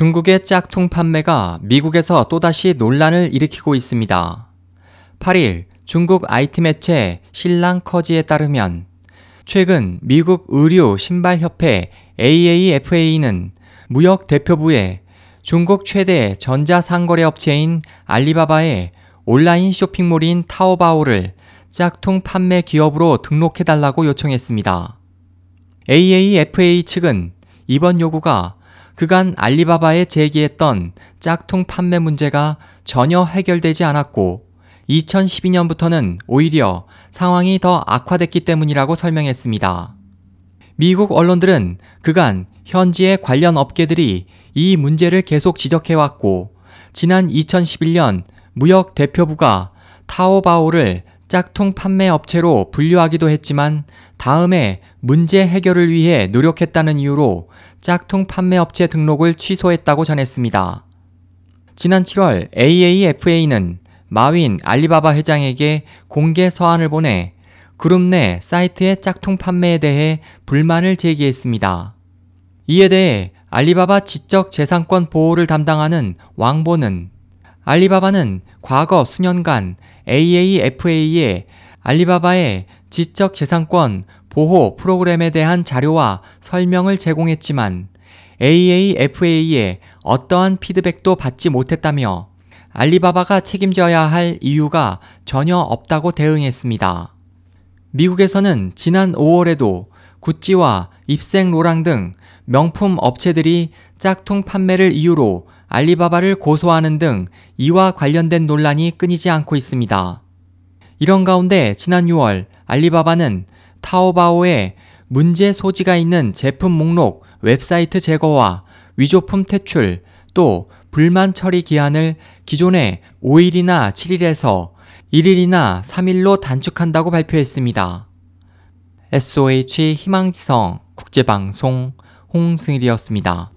중국의 짝퉁 판매가 미국에서 또다시 논란을 일으키고 있습니다. 8일 중국 IT 매체 신랑커지에 따르면 최근 미국 의류 신발협회 AAFA는 무역 대표부에 중국 최대 전자상거래 업체인 알리바바의 온라인 쇼핑몰인 타오바오를 짝퉁 판매 기업으로 등록해달라고 요청했습니다. AAFA 측은 이번 요구가 그간 알리바바에 제기했던 짝퉁 판매 문제가 전혀 해결되지 않았고 2012년부터는 오히려 상황이 더 악화됐기 때문이라고 설명했습니다. 미국 언론들은 그간 현지의 관련 업계들이 이 문제를 계속 지적해왔고 지난 2011년 무역 대표부가 타오바오를 짝퉁 판매 업체로 분류하기도 했지만 다음에 문제 해결을 위해 노력했다는 이유로 짝퉁 판매 업체 등록을 취소했다고 전했습니다. 지난 7월 AAFA는 마윈 알리바바 회장에게 공개 서한을 보내 그룹 내 사이트의 짝퉁 판매에 대해 불만을 제기했습니다. 이에 대해 알리바바 지적 재산권 보호를 담당하는 왕보는 알리바바는 과거 수년간 AAFA에 알리바바의 지적 재산권 보호 프로그램에 대한 자료와 설명을 제공했지만 AAFA에 어떠한 피드백도 받지 못했다며 알리바바가 책임져야 할 이유가 전혀 없다고 대응했습니다. 미국에서는 지난 5월에도 구찌와 입생 로랑 등 명품 업체들이 짝퉁 판매를 이유로 알리바바를 고소하는 등 이와 관련된 논란이 끊이지 않고 있습니다. 이런 가운데 지난 6월 알리바바는 타오바오에 문제 소지가 있는 제품 목록 웹사이트 제거와 위조품 퇴출 또 불만 처리 기한을 기존의 5일이나 7일에서 1일이나 3일로 단축한다고 발표했습니다. SOH 희망지성 국제방송 홍승일이었습니다.